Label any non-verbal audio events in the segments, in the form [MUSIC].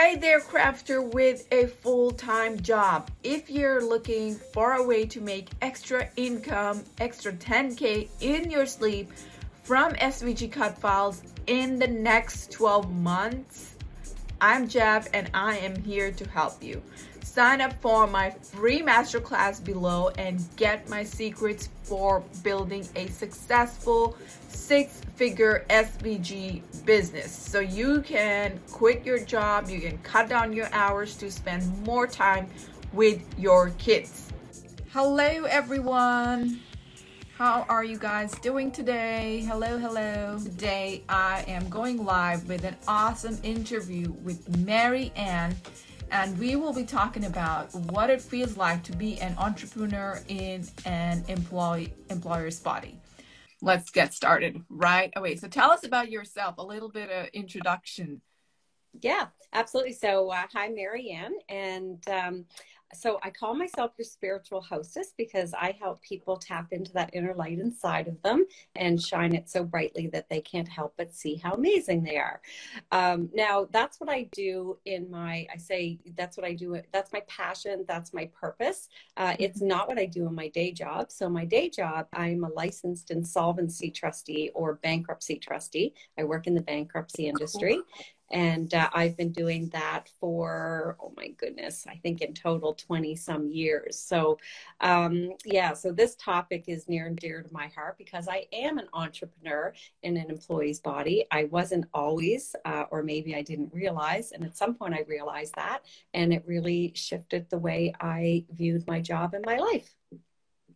Hey there, crafter with a full time job. If you're looking for a way to make extra income, extra 10K in your sleep from SVG cut files in the next 12 months, I'm Jeff and I am here to help you. Sign up for my free masterclass below and get my secrets for building a successful six figure SVG business. So you can quit your job, you can cut down your hours to spend more time with your kids. Hello, everyone. How are you guys doing today? Hello, hello. Today I am going live with an awesome interview with Mary Ann and we will be talking about what it feels like to be an entrepreneur in an employee employer's body. Let's get started right away. So tell us about yourself, a little bit of introduction. Yeah, absolutely. So, uh, hi, Marianne, and um, so I call myself your spiritual hostess because I help people tap into that inner light inside of them and shine it so brightly that they can't help but see how amazing they are. Um, now, that's what I do in my, I say that's what I do. That's my passion. That's my purpose. Uh, mm-hmm. it's not what I do in my day job. So, my day job, I'm a licensed insolvency trustee or bankruptcy trustee. I work in the bankruptcy industry. And uh, I've been doing that for oh my goodness, I think in total twenty some years. So, um, yeah, so this topic is near and dear to my heart because I am an entrepreneur in an employee's body. I wasn't always, uh, or maybe I didn't realize, and at some point I realized that, and it really shifted the way I viewed my job and my life.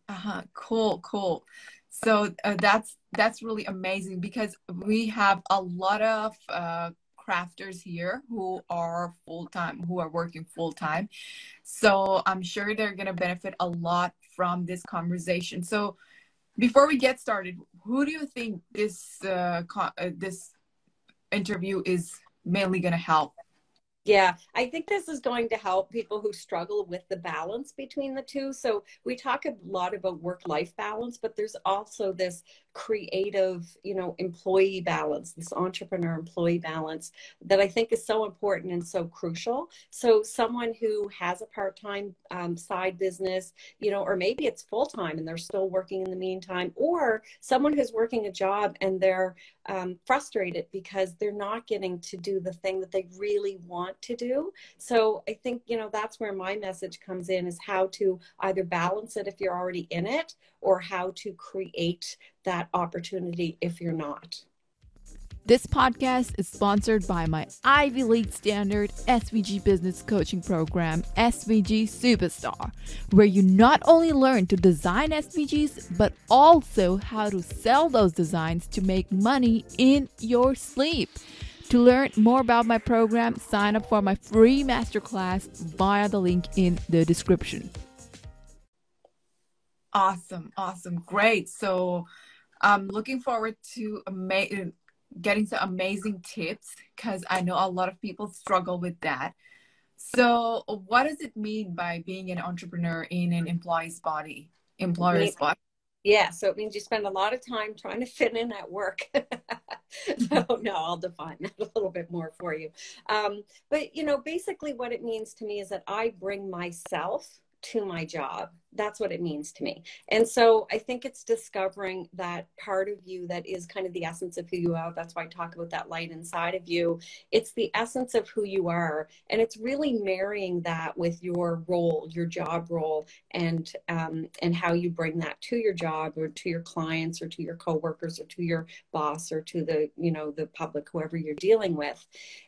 Uh huh. Cool. Cool. So uh, that's that's really amazing because we have a lot of uh, crafters here who are full time, who are working full time. So I'm sure they're going to benefit a lot from this conversation. So before we get started, who do you think this uh, uh, this interview is mainly going to help? Yeah, I think this is going to help people who struggle with the balance between the two. So, we talk a lot about work life balance, but there's also this creative, you know, employee balance, this entrepreneur employee balance that I think is so important and so crucial. So, someone who has a part time um, side business, you know, or maybe it's full time and they're still working in the meantime, or someone who's working a job and they're um, frustrated because they're not getting to do the thing that they really want to do. So I think, you know, that's where my message comes in is how to either balance it if you're already in it or how to create that opportunity if you're not. This podcast is sponsored by my Ivy League standard SVG business coaching program, SVG Superstar, where you not only learn to design SVGs, but also how to sell those designs to make money in your sleep. To learn more about my program, sign up for my free masterclass via the link in the description. Awesome, awesome, great. So I'm looking forward to ama- getting some amazing tips because I know a lot of people struggle with that. So, what does it mean by being an entrepreneur in an employee's body, employer's body? Yeah, so it means you spend a lot of time trying to fit in at work. [LAUGHS] so, no, I'll define that a little bit more for you. Um, but, you know, basically what it means to me is that I bring myself to my job that's what it means to me. And so I think it's discovering that part of you that is kind of the essence of who you are. That's why I talk about that light inside of you. It's the essence of who you are. And it's really marrying that with your role, your job role, and um, and how you bring that to your job or to your clients or to your coworkers or to your boss or to the, you know, the public, whoever you're dealing with.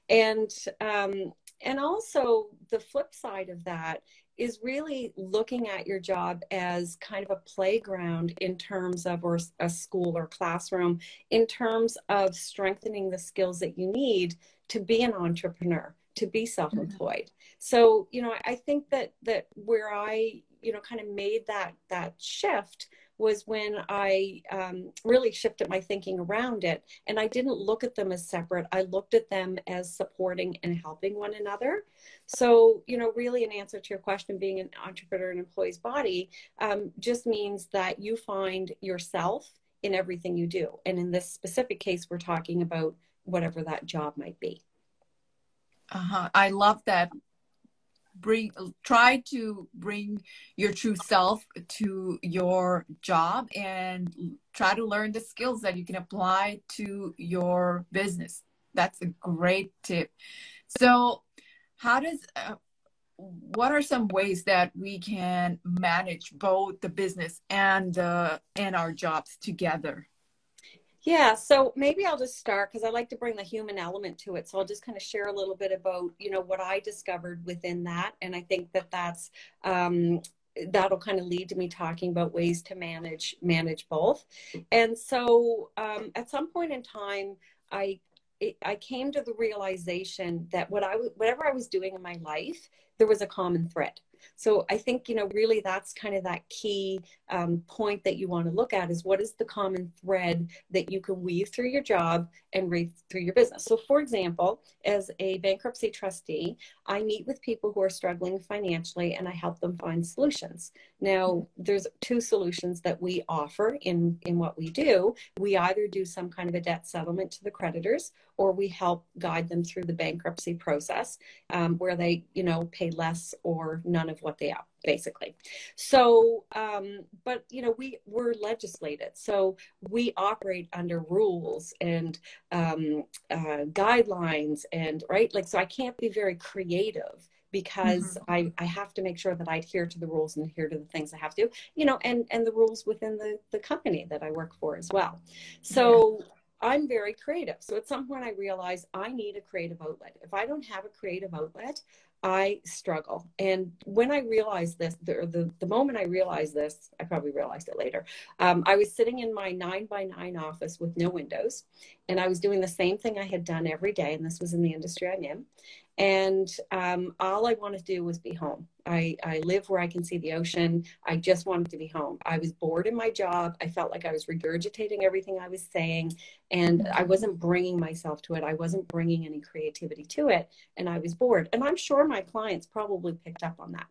And um, and also the flip side of that is really looking at your job as kind of a playground in terms of or a school or classroom in terms of strengthening the skills that you need to be an entrepreneur to be self-employed. Mm-hmm. So you know i think that that where i you know kind of made that that shift was when I um, really shifted my thinking around it. And I didn't look at them as separate. I looked at them as supporting and helping one another. So, you know, really, in answer to your question, being an entrepreneur and employee's body um, just means that you find yourself in everything you do. And in this specific case, we're talking about whatever that job might be. Uh-huh. I love that. Bring try to bring your true self to your job and try to learn the skills that you can apply to your business. That's a great tip. So, how does uh, what are some ways that we can manage both the business and uh, and our jobs together? Yeah, so maybe I'll just start because I like to bring the human element to it. So I'll just kind of share a little bit about you know what I discovered within that, and I think that that's um, that'll kind of lead to me talking about ways to manage manage both. And so um, at some point in time, I it, I came to the realization that what I whatever I was doing in my life, there was a common thread. So I think, you know, really that's kind of that key um, point that you want to look at is what is the common thread that you can weave through your job and weave through your business. So, for example, as a bankruptcy trustee, I meet with people who are struggling financially and I help them find solutions. Now, there's two solutions that we offer in, in what we do. We either do some kind of a debt settlement to the creditors or we help guide them through the bankruptcy process um, where they, you know, pay less or none of what they owe basically so um, but you know we were legislated so we operate under rules and um, uh, guidelines and right like so i can't be very creative because mm-hmm. I, I have to make sure that I adhere to the rules and adhere to the things I have to, you know, and, and the rules within the, the company that I work for as well. So. I'm very creative. So at some point I realized I need a creative outlet. If I don't have a creative outlet, I struggle. And when I realized this, the, the, the moment I realized this, I probably realized it later. Um, I was sitting in my nine by nine office with no windows, and I was doing the same thing I had done every day. And this was in the industry I'm in. And um, all I wanted to do was be home. I, I live where I can see the ocean. I just wanted to be home. I was bored in my job. I felt like I was regurgitating everything I was saying, and I wasn't bringing myself to it. I wasn't bringing any creativity to it, and I was bored. And I'm sure my clients probably picked up on that.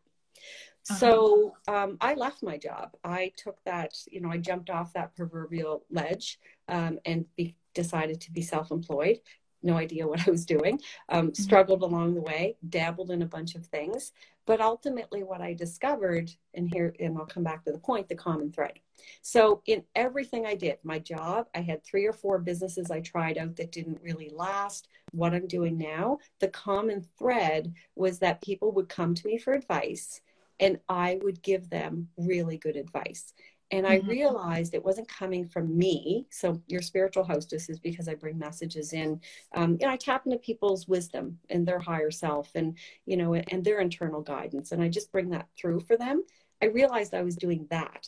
Uh-huh. So um, I left my job. I took that, you know, I jumped off that proverbial ledge um, and be, decided to be self employed no idea what I was doing, um, mm-hmm. struggled along the way, dabbled in a bunch of things. But ultimately, what I discovered, and here, and I'll come back to the point, the common thread. So, in everything I did, my job, I had three or four businesses I tried out that didn't really last. What I'm doing now, the common thread was that people would come to me for advice and I would give them really good advice. And I mm-hmm. realized it wasn't coming from me. So your spiritual hostess is because I bring messages in. Um, you know, I tap into people's wisdom and their higher self and, you know, and their internal guidance. And I just bring that through for them. I realized I was doing that.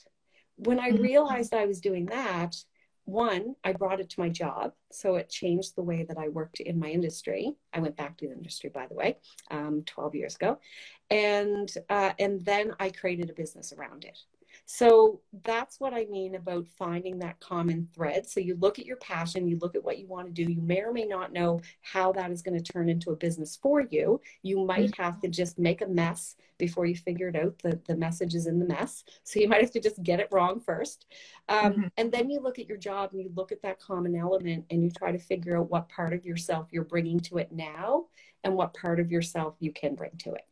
When I mm-hmm. realized I was doing that, one, I brought it to my job. So it changed the way that I worked in my industry. I went back to the industry, by the way, um, 12 years ago. And, uh, and then I created a business around it. So that's what I mean about finding that common thread. So you look at your passion, you look at what you want to do. You may or may not know how that is going to turn into a business for you. You might mm-hmm. have to just make a mess before you figure it out. The, the message is in the mess. So you might have to just get it wrong first. Um, mm-hmm. And then you look at your job and you look at that common element and you try to figure out what part of yourself you're bringing to it now and what part of yourself you can bring to it.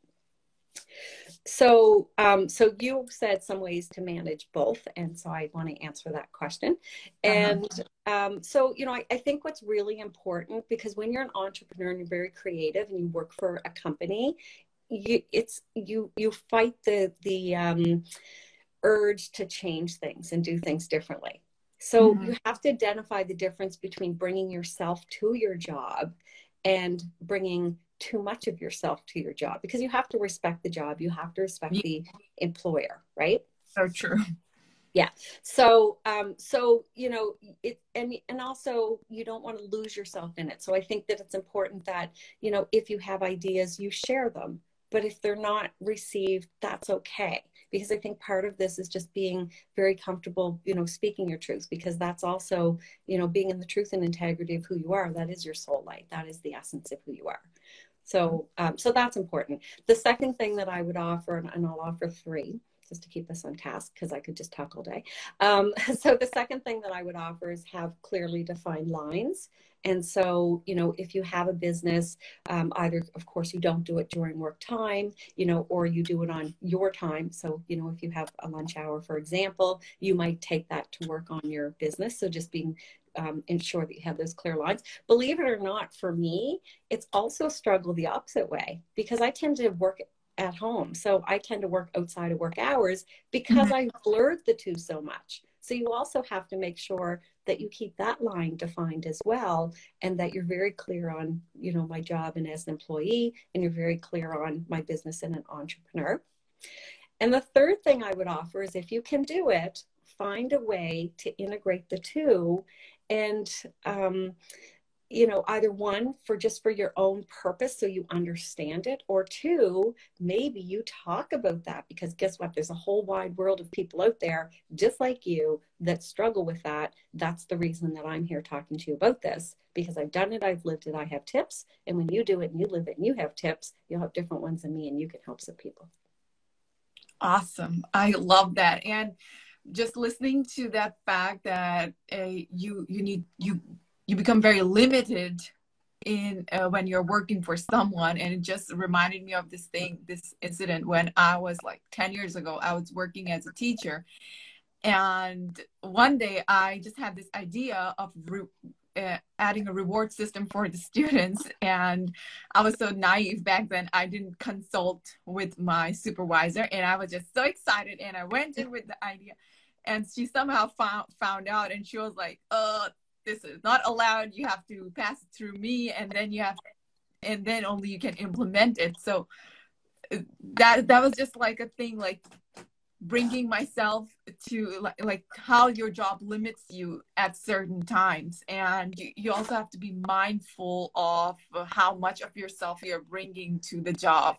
So, um, so you said some ways to manage both, and so I want to answer that question. Uh-huh. And uh-huh. um, so, you know, I, I, think what's really important because when you're an entrepreneur and you're very creative and you work for a company, you it's you you fight the the um, urge to change things and do things differently. So mm-hmm. you have to identify the difference between bringing yourself to your job and bringing too much of yourself to your job because you have to respect the job you have to respect the employer right? So true. Yeah. So um so you know it and and also you don't want to lose yourself in it. So i think that it's important that you know if you have ideas you share them. But if they're not received that's okay. Because i think part of this is just being very comfortable you know speaking your truth because that's also you know being in the truth and integrity of who you are that is your soul light. That is the essence of who you are so, um, so that's important. The second thing that I would offer, and I'll offer three just to keep us on task because I could just talk all day. Um, [LAUGHS] so the second thing that I would offer is have clearly defined lines And so, you know, if you have a business, um, either, of course, you don't do it during work time, you know, or you do it on your time. So, you know, if you have a lunch hour, for example, you might take that to work on your business. So just being um, ensure that you have those clear lines. Believe it or not, for me, it's also a struggle the opposite way because I tend to work at home. So I tend to work outside of work hours because mm-hmm. I blurred the two so much. So you also have to make sure that you keep that line defined as well and that you're very clear on, you know, my job and as an employee and you're very clear on my business and an entrepreneur. And the third thing I would offer is if you can do it, find a way to integrate the two and um, you know either one for just for your own purpose so you understand it or two maybe you talk about that because guess what? There's a whole wide world of people out there just like you that struggle with that. That's the reason that i'm here talking to you about this because i've done it i've lived it i have tips and when you do it and you live it and you have tips you'll have different ones than me and you can help some people. Awesome. I love that. And just listening to that fact that uh, you you need you you become very limited in uh, when you're working for someone. And it just reminded me of this thing this incident when i was like 10 years ago i was working as a teacher. And one day i just had this idea of re- uh, adding a reward system for the [LAUGHS] students. And i was so naive back then i didn't consult with my supervisor. And i was just so excited. And i went in with the idea and she somehow found found out and she was like uh this is not allowed. You have to pass it through me and then you have and then only you can implement it. So uh, that that was just like a thing like bringing myself to like, like how your job limits you at certain times. And you, you also have to be mindful of how much of yourself you're bringing to the job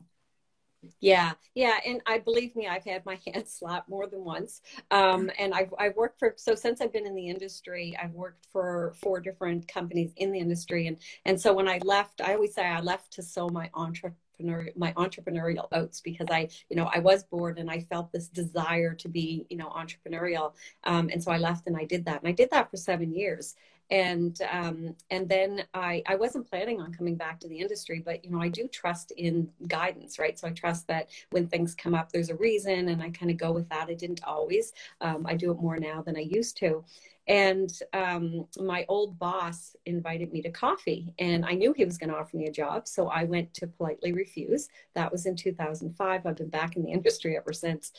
yeah, yeah, and I believe me, I've had my [LAUGHS] hand slapped more than once. Um, and I've I've worked for so since I've been in the industry, I've worked for four different companies in the industry, and and so when I left, I always say I left to sow my entrepreneur my entrepreneurial oats because I you know I was bored and I felt this desire to be you know entrepreneurial, um, and so I left and I did that, and I did that for seven years and um, and then I I wasn't planning on coming back to the industry, but you know I do trust in guidance, right? So I trust that when things come up, there's a reason, and I kind of go with that. I didn't always. Um, I do it more now than I used to, and um, my old boss invited me to coffee, and I knew he was going to offer me a job. So I went to politely refuse. That was in 2005. I've been back in the [LAUGHS] industry ever since.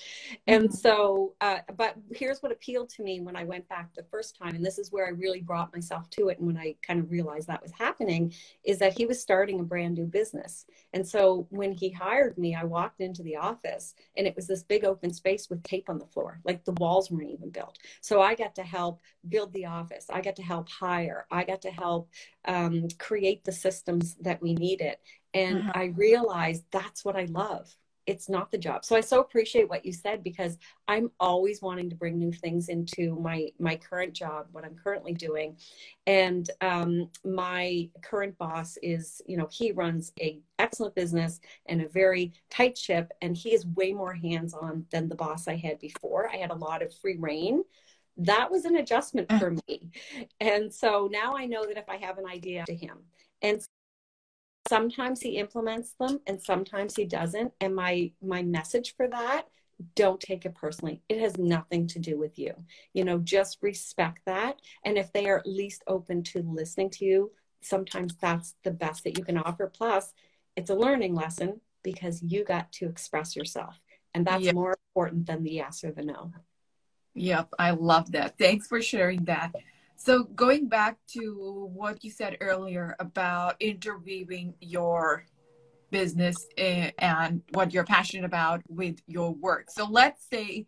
And mm-hmm. so, uh, but here's what appealed to me when I went back the first time, and this is where I really brought myself to it. And when I kind of realized that was happening, is that he was starting a brand new business. And so when he hired me, I walked into the office, and it was this big open space with tape on the floor, like the walls weren't even built. So I got to help build the office. I got to help hire. I got to help um, create the systems that we needed. And uh-huh. I realized that's what I love. It's not the job. So I so appreciate what you said because I'm always wanting to bring new things into my my current job, what I'm currently doing. And um, my current boss is, you know, he runs a excellent business and a very tight ship, and he is way more hands on than the boss I had before. I had a lot of free reign that was an adjustment for mm. me. And so now I know that if I have an idea to him and sometimes he implements them and sometimes he doesn't and my my message for that don't take it personally. It has nothing to do with you. You know just respect that and if they are at least open to listening to you sometimes that's the best that you can offer. Plus it's a learning lesson because you got to express yourself and that's more important than the yes or the no Yep, I love that. Thanks for sharing that. So, going back to what you said earlier about interweaving your business and what you're passionate about with your work. So, let's say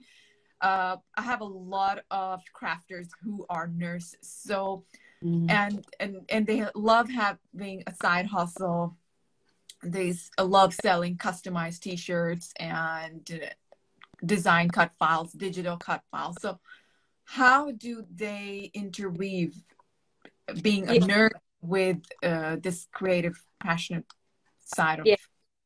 uh, I have a lot of crafters who are nurses. So, mm-hmm. and and and they love having a side hustle. They love selling customized T-shirts and design cut files, digital cut files. So how do they interweave being a nerd with uh, this creative, passionate side of yeah.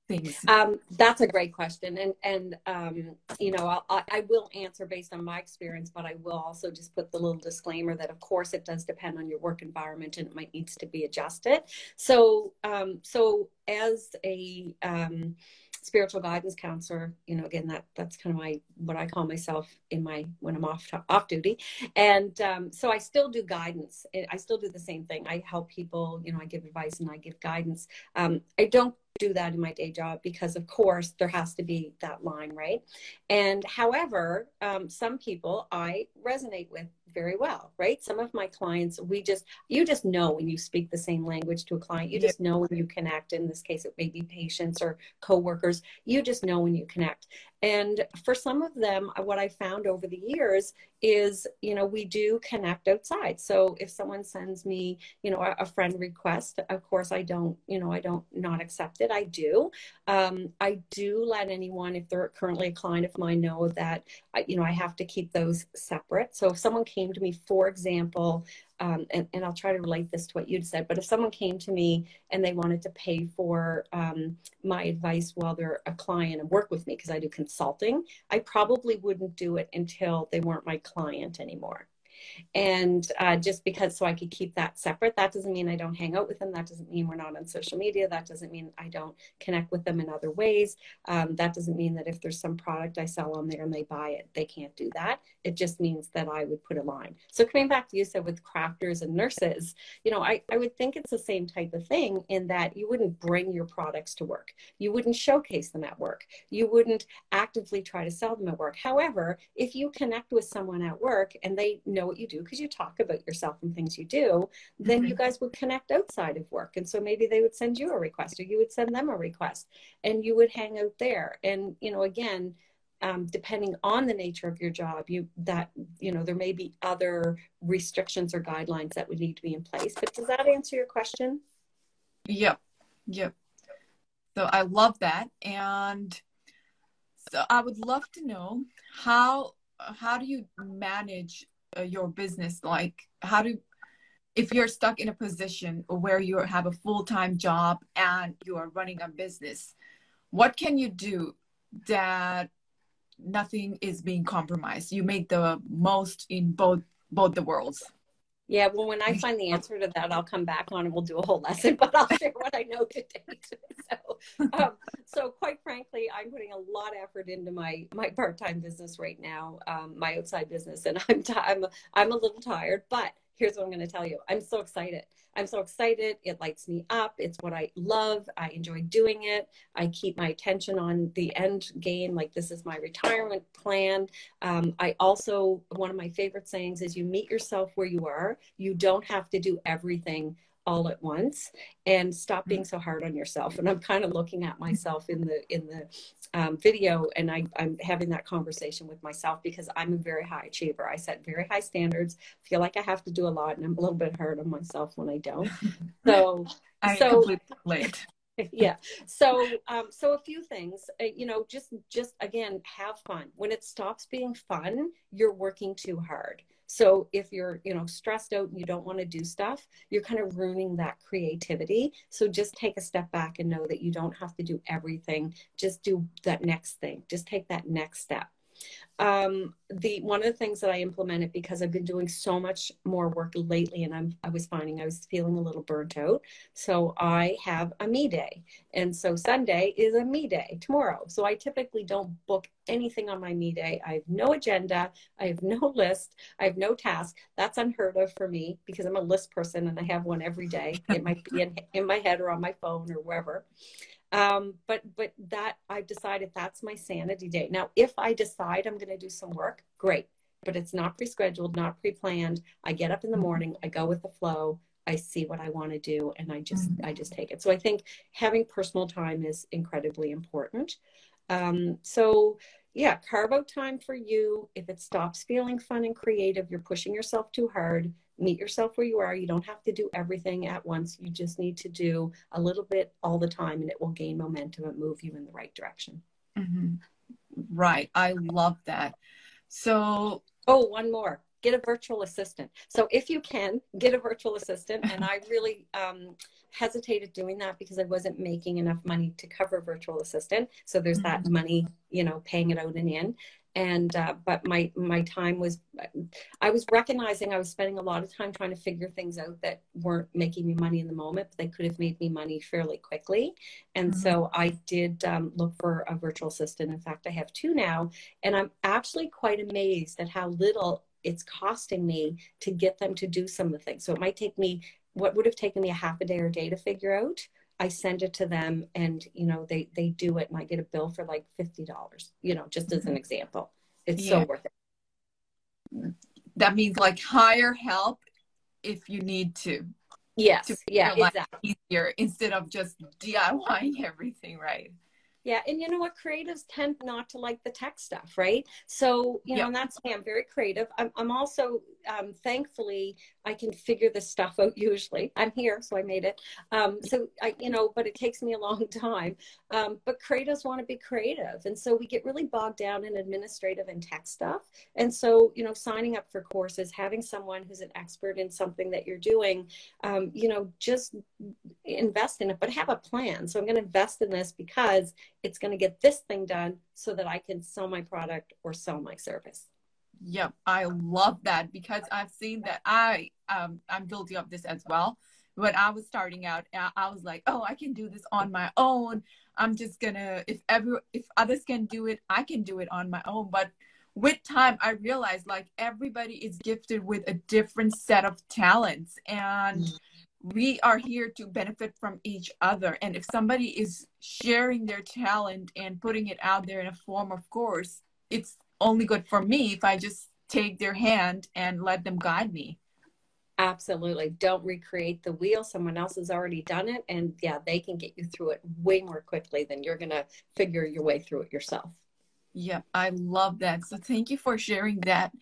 things? Um, that's a great question, and and um, you know I, I will answer based on my experience, but I will also just put the little disclaimer that of course it does depend on your work environment and it might needs to be adjusted. So um, so as a um, spiritual guidance counselor you know again that that's kind of my what i call myself in my when i'm off off duty. And um, so i still do guidance. I still do the same thing. I help people you know i give advice and i give guidance. Um, i don't do that in my day job because of course there has to be that line right and however um, some people i resonate with very well, right? Some of my clients, we just, you just know when you speak the same language to a client, you just know when you connect. In this case, it may be patients or coworkers. You just know when you connect. And for some of them, what I found over the years is, you know, we do connect outside. So if someone sends me, you know, a, a friend request, of course, I don't, you know, I don't not accept it. I do. Um, I do let anyone, if they're currently a client of mine, know that, I, you know, I have to keep those separate. So if someone came to me, for example, um, and, and I'll try to relate this to what you'd said, but if someone came to me and they wanted to pay for um, my advice while they're a client and work with me, because I do consulting, I probably wouldn't do it until they weren't my client anymore and uh, just because so i could keep that separate that doesn't mean i don't hang out with them. That doesn't mean we're not on social media. That doesn't mean i don't connect with them in other ways. Um, that doesn't mean that if there's some product i sell on there and they buy it they can't do that. It just means that i would put a line. So coming back to you said with crafters and nurses you know I, I would think it's the same type of thing in that you wouldn't bring your products to work. You wouldn't showcase them at work. You wouldn't actively try to sell them at work. However if you connect with someone at work and they know what you do because you talk about yourself and things you do, then mm-hmm. you guys would connect outside of work. And so maybe they would send you a request or you would send them a request and you would hang out there. And, you know, again, um, depending on the nature of your job, you that you know there may be other restrictions or guidelines that would need to be in place. But does that answer your question? Yep, yep. So I love that, and so I would love to know how how do you manage Uh, your business like how do if you're stuck in a position where you have a full-time job and you are running a business what can you do that nothing is being compromised? You make the most in both both the worlds yeah, well, when I find the answer to that, I'll come back on and we'll do a whole lesson. [LAUGHS] But I'll share what I know today. [LAUGHS] So, um, so quite frankly, I'm putting a lot of effort into my my part time business right now, um, my outside business, and I'm t- I'm I'm a little tired, but here's what I'm going to tell you. I'm so excited. I'm so excited. It lights me up. It's what I love. I enjoy doing it. I keep my attention on the end game. Like this is my retirement plan. Um, I also, one of my favorite sayings is you meet yourself where you are. You don't have to do everything all at once and stop being so hard on yourself. And i'm kind of looking at myself in the in the um, video and I, i'm having that conversation with myself because i'm a very high achiever. I set very high standards feel like i have to do a lot and i'm a little bit hard on myself when i don't. [LAUGHS] So I so late [LAUGHS] yeah. So um so a few things uh, you know just just again have fun. When it stops being fun you're working too hard so if you're, you know, stressed out and you don't want to do stuff, you're kind of ruining that creativity. So just take a step back and know that you don't have to do everything. Just do that next thing. Just take that next step um, the one of the things that I implemented because I've been doing so much more work lately, and I'm I was finding I was feeling a little burnt out. So I have a me day, and so Sunday is a me day tomorrow. So I typically don't book anything on my me day. I have no agenda. I have no [LAUGHS] list. I have no task. That's unheard of for me because I'm a list person and I have one every day. It might be in, in my head or on my phone or wherever. Um, but but that I've decided that's my sanity day. Now, if I decide I'm going to do some work, great. But it's not pre-scheduled, not pre-planned. I get up in the morning, I go with the flow, I see what I want to do, and I just mm-hmm. I just take it. So I think having personal time is incredibly important. Um, so yeah, carve out time for you. If it stops feeling fun and creative, you're pushing yourself too hard meet yourself where you are. You don't have to do everything at once. You just need to do a little bit all the time, and it will gain momentum and move you in the right direction. Mm-hmm. Right. I love that. So, oh, one more. get a virtual assistant. So if you can, get a virtual assistant. And I really um, hesitated doing that because I wasn't making enough money to cover virtual assistant. So there's that mm-hmm. money, you know, paying it out and in and uh, but my my time was i was recognizing i was spending a lot of time trying to figure things out that weren't making me money in the moment but they could have made me money fairly quickly. And mm-hmm. so i did um, look for a virtual assistant. In fact i have two now. And i'm actually quite amazed at how little it's costing me to get them to do some of the things. So it might take me what would have taken me a half a day or a day to figure out I send it to them and you know they they do it and I get a bill for like fifty dollars, you know, just as an mm-hmm. example. It's yeah. so worth it. That means like hire help if you need to. Yes. To yeah. Exactly. Easier instead of just DIYing [LAUGHS] everything, right? Yeah, and you know what? Creatives tend not to like the tech stuff, right? So, you know, and that's me. I'm very creative. I'm, I'm also, um, thankfully, I can figure this stuff out usually. I'm here, so I made it. Um, so, I, you know, but it takes me a long [LAUGHS] time. Um, but creatives want to be creative. And so we get really bogged down in administrative and tech stuff. And so, you know, signing up for courses, having someone who's an expert in something that you're doing, um, you know, just invest in it, but have a plan. So I'm going to invest in this because it's going to get this thing done so that I can sell my product or sell my service. Yep, I love that because I've seen that I um I'm guilty of this as well. When I was starting out, I was like, "Oh, I can do this on my own. I'm just gonna if every if others can do it, I can do it on my own." But with time, I realized like everybody is gifted with a different set of talents, and mm-hmm we are here to benefit from each other. And if somebody is sharing their talent and putting it out there in a form of course, it's only good for me if I just take their hand and let them guide me. Absolutely. Don't recreate the wheel. Someone else has already done it. And yeah, they can get you through it way more quickly than you're going to figure your way through it yourself. Yeah, I love that. So thank you for sharing that.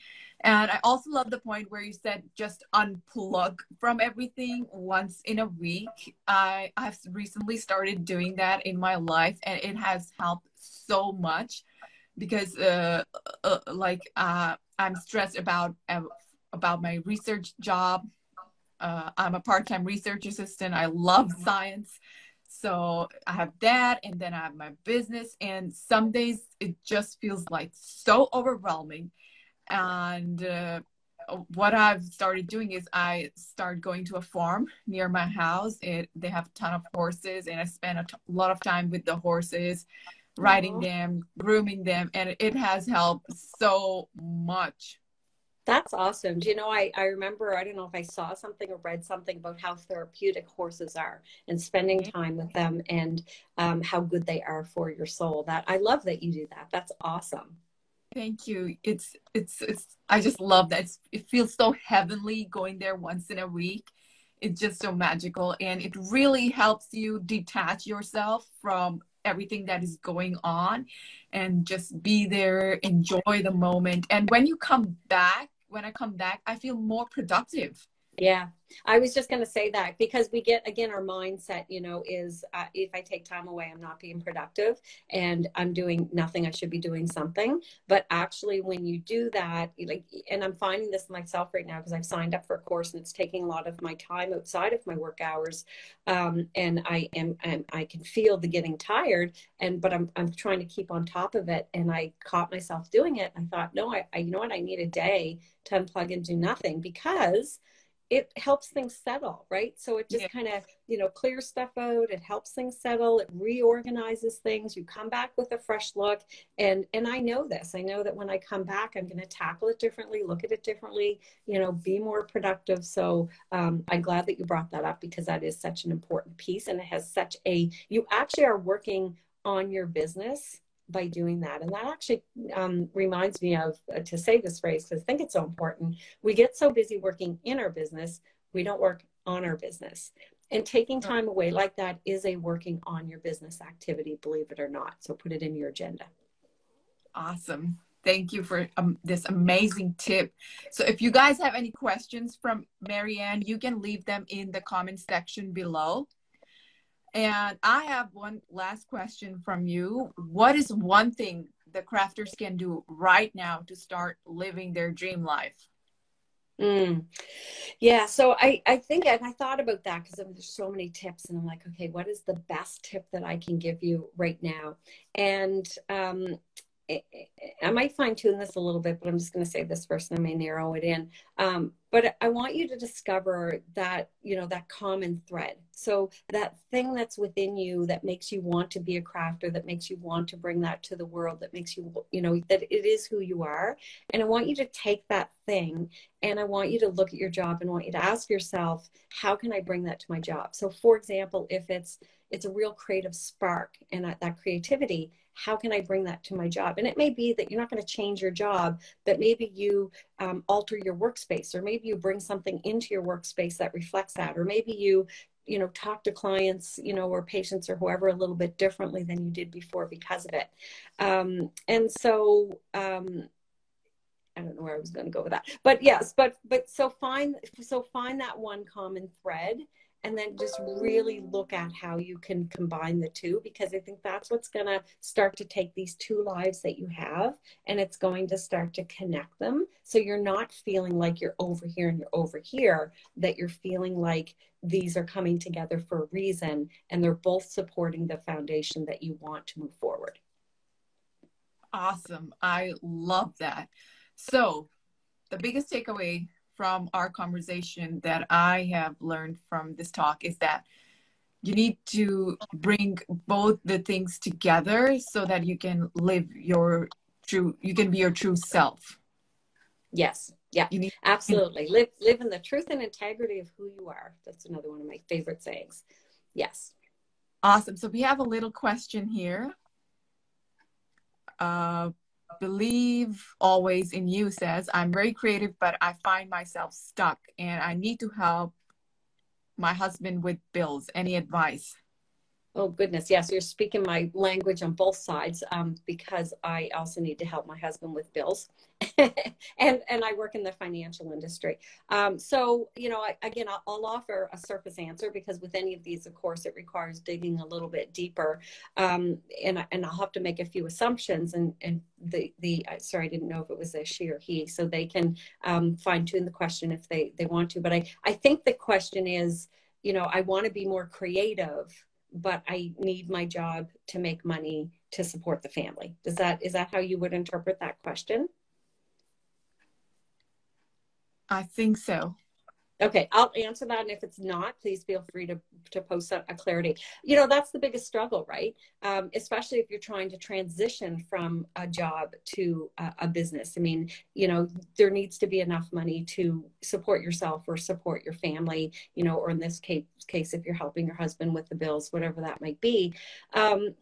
And I also love the point where you said just unplug from everything once in a week. I I have recently started doing that in my life, and it has helped so much because, uh, uh like, uh, I'm stressed about uh, about my research job. Uh, I'm a part-time research assistant. I love science. So I have that, and then I have my business. And some days it just feels like so overwhelming and uh, what I've started doing is I start going to a farm near my house. It they have a ton of horses, and I spend a t- lot of time with the horses, riding Aww. them, grooming them, and it has helped so much. That's awesome. Do you know, I, I remember, I don't know if I saw something or read something about how therapeutic horses are and spending mm-hmm. time with them and um, how good they are for your soul. That I love that you do that. That's awesome. Thank you. It's it's it's I just love that. It's, it feels so heavenly going there once in a week. It's just so magical and it really helps you detach yourself from everything that is going on and just be there, enjoy the moment. And when you come back, when I come back, I feel more productive yeah, I was just going to say that because we get again our mindset, you know, is uh, if I take time away, I'm not being productive and I'm doing nothing. I should be doing something. But actually, when you do that, like, and I'm finding this myself right now because I've signed up for a course and it's taking a lot of my time outside of my work hours, um, and I am and I can feel the getting tired, and but I'm I'm trying to keep on top of it, and I caught myself doing it. I thought, no, I, I you know what, I need a day to unplug and do nothing because it helps things settle, right? So it just yeah. kind of, you know, clears stuff out. It helps things settle. It reorganizes things. You come back with a fresh look. And and I know this. I know that when I come back, I'm going to tackle it differently, look at it differently, you know, be more productive. So um, I'm glad that you brought that up because that is such an important piece, and it has such a. You actually are working on your business by doing that. And that actually um, reminds me of uh, to say this phrase because I think it's so important. We get so busy working in our business, we don't work on our business. And taking time away like that is a working on your business activity, believe it or not. So put it in your agenda. Awesome. Thank you for um, this amazing tip. So, if you guys have any questions from Marianne, you can leave them in the comment section below. And I have one last question from you. What is one thing the crafters can do right now to start living their dream life? Mm. Yeah, so I, I think, and I thought about that because there's so many tips, and I'm like, okay, what is the best tip that I can give you right now? And um, I might fine tune this a little bit, but I'm just going to say this first and I may narrow it in. Um, but I want you to discover that, you know, that common thread. So that thing that's within you that makes you want to be a crafter, that makes you want to bring that to the world, that makes you, you know, that it is who you are. And I want you to take that thing and I want you to look at your job and want you to ask yourself, how can I bring that to my job? So for example, if it's, it's a real creative spark and that creativity, how can I bring that to my job? And it may be that you're not going to change your job, but maybe you um, alter your workspace, or maybe you bring something into your workspace that reflects that, or maybe you you know talk to clients you know or patients or whoever a little bit differently than you did before because of it um, and so um, I don't know where I was going to go with that, but yes, but but so find so find that one common thread, and then just really look at how you can combine the two because I think that's what's going to start to take these two lives that you have and it's going to start to connect them. So you're not feeling like you're over here and you're over here, that you're feeling like these are coming together for a reason and they're both supporting the foundation that you want to move forward. Awesome. I love that. So, the biggest takeaway from our conversation that I have learned from this talk is that you need to bring both the things together so that you can live your true you can be your true self. Yes. Yeah. You need absolutely. Live live in the truth and integrity of who you are. That's another one of my favorite sayings. Yes. Awesome. So we have a little question here. Uh, believe always in you says, I'm very creative, but I find myself stuck and I need to help my husband with bills. Any advice? Oh goodness, yes, you're speaking my language on both sides um, because I also need to help my husband with bills, [LAUGHS] and and I work in the financial industry. Um, so you know, I, again, I'll, I'll, offer a surface answer because with any of these, of course, it requires digging a little bit deeper, um, and and I'll have to make a few assumptions. And and the the sorry, I didn't know if it was a she or he, so they can um, fine tune the question if they they want to. But I I think the question is, you know, I want to be more creative but I need my job to make money to support the family. Does that is that how you would interpret that question? I think so. Okay, I'll answer that. And if it's not, please feel free to, to post a, a clarity. You know, that's the biggest struggle, right? Um, especially if you're trying to transition from a job to a, a, business. I mean, you know, there needs to be enough money to support yourself or support your family, you know, or in this case, case if you're helping your husband with the bills, whatever that might be. Um,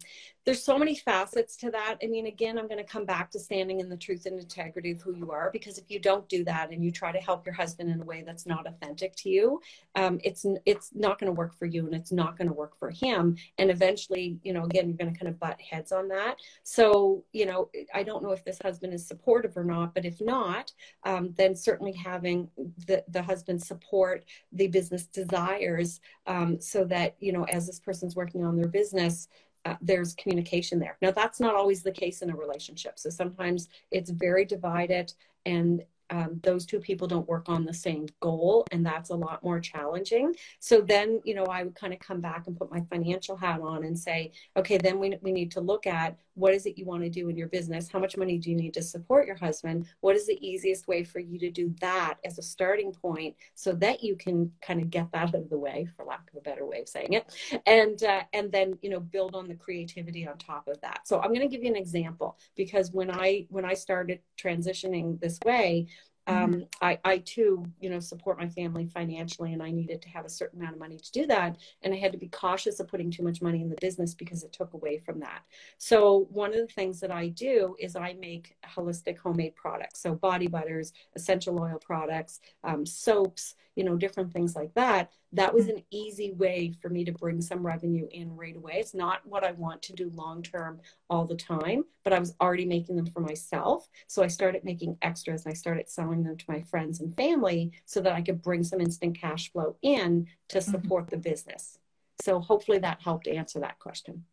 there's so many facets to that. I mean, again, I'm going to come back to standing in the truth and integrity of who you are, because if you don't do that and you try to help your husband in a way that's not authentic to you, um, it's it's not going to work for you, and it's not going to work for him. And eventually, you know, again, you're going to kind of butt heads on that. So, you know, I don't know if this husband is supportive or not, but if not, um, then certainly having the the husband support the business desires, um, so that you know, as this person's working on their business uh, there's communication there. Now, that's not always the case in a relationship. So sometimes it's very divided and um, those two people don't work on the same goal and that's a lot more challenging. So then you know i would kind of come back and put my financial hat on and say okay then we, we need to look at what is it you want to do in your business? How much money do you need to support your husband? What is the easiest way for you to do that as a starting point so that you can kind of get that out of the way for lack of a better way of saying it and uh, and then you know build on the creativity on top of that. So i'm going to give you an example because when i when i started transitioning this way. Um, I, I too, you know, support my family financially, and I needed to have a certain amount of money to do that. And I had to be cautious of putting too much money in the business because it took away from that. So one of the things that I do is I make holistic homemade products, so body butters, essential oil products, um, soaps, you know, different things like that. That was an easy way for me to bring some revenue in right away. It's not what I want to do long term all the time, but I was already making them for myself. So I started making extras and I started selling them to my friends and family so that I could bring some instant cash flow in to mm-hmm. support mm-hmm. the business. So hopefully that helped answer that question.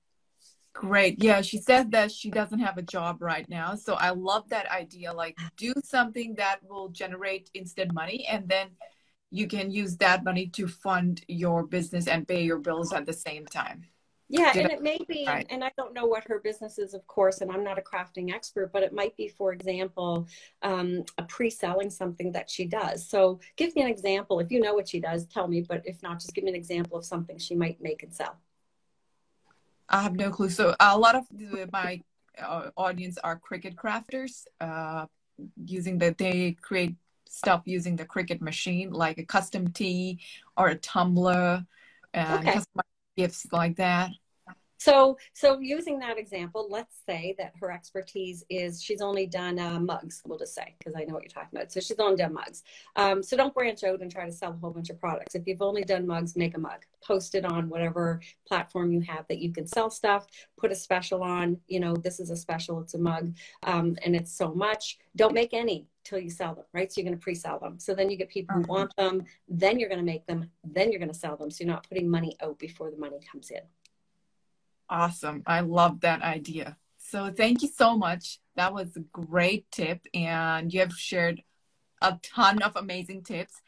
Great. Yeah, she said that she doesn't have a job right now. So I love that idea. Like, do something that will generate instant money, and then you can use that money to fund your business and pay your bills at the same time. Yeah, Did and it may be, right. and I don't know what her business is, of course, and I'm not a crafting expert, but it might be, for example, um, a pre-selling something that she does. So give me an example. If you know what she does, tell me, but if not, just give me an example of something she might make and sell. I have no clue. So a lot of my uh, audience are Cricut crafters, uh, using that they create stuff using the Cricut machine, like a custom tee or a tumbler, and okay. gifts like that. So, so using that example, let's say that her expertise is she's only done uh, mugs. We'll just say because I know what you're talking about. So she's only done mugs. Um, so don't branch out and try to sell a whole bunch of products. If you've only done mugs, make a mug. Post it on whatever platform you have that you can sell stuff. Put a special on. You know, this is a special. It's a mug, um, and it's so much. Don't make any till you sell them, right? So you're going to pre-sell them. So then you get people who mm-hmm. want them. Then you're going to make them. Then you're going to sell them. So you're not putting money out before the money comes in. Awesome. I love that idea. So thank you so much. That was a great tip. And you have shared a ton of amazing tips,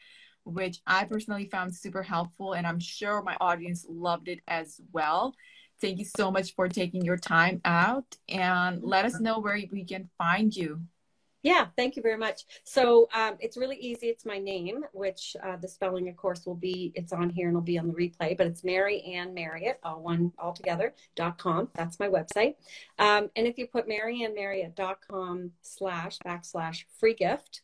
which I personally found super helpful. And I'm sure my audience loved it as well. Thank you so much for taking your time out and let us know where we can find you. Yeah, thank you very much. So um, it's really easy. It's my name, which uh, the spelling, of course, will be, it's on here and it'll be on the replay, but it's Mary Ann Marriott, all one all together, dot com. That's my website. Um, and if you put maryannmarriott.com slash backslash free gift,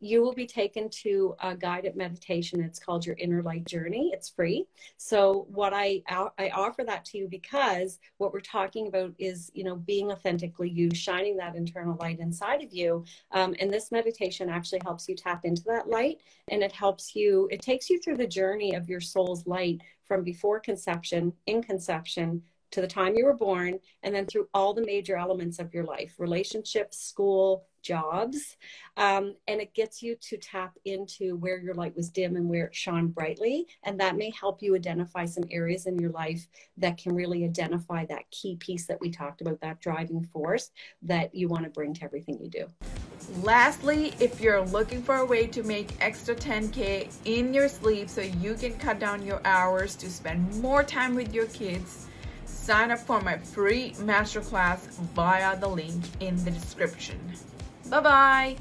you will be taken to a guided meditation. It's called Your Inner Light Journey. It's free. So what I I offer that to you because what we're talking about is you know being authentically you, shining that internal light inside of you. Um, and this meditation actually helps you tap into that light, and it helps you. It takes you through the journey of your soul's light from before conception, in conception to the time you were born, and then through all the major elements of your life relationships, school, jobs. Um, and it gets you to tap into where your light was dim and where it shone brightly. And that may help you identify some areas in your life that can really identify that key piece that we talked about, that driving force that you want to bring to everything you do. Lastly, if you're looking for a way to make extra 10K in your sleep so you can cut down your hours to spend more time with your kids, sign up for my free masterclass via the link in the description. Bye bye.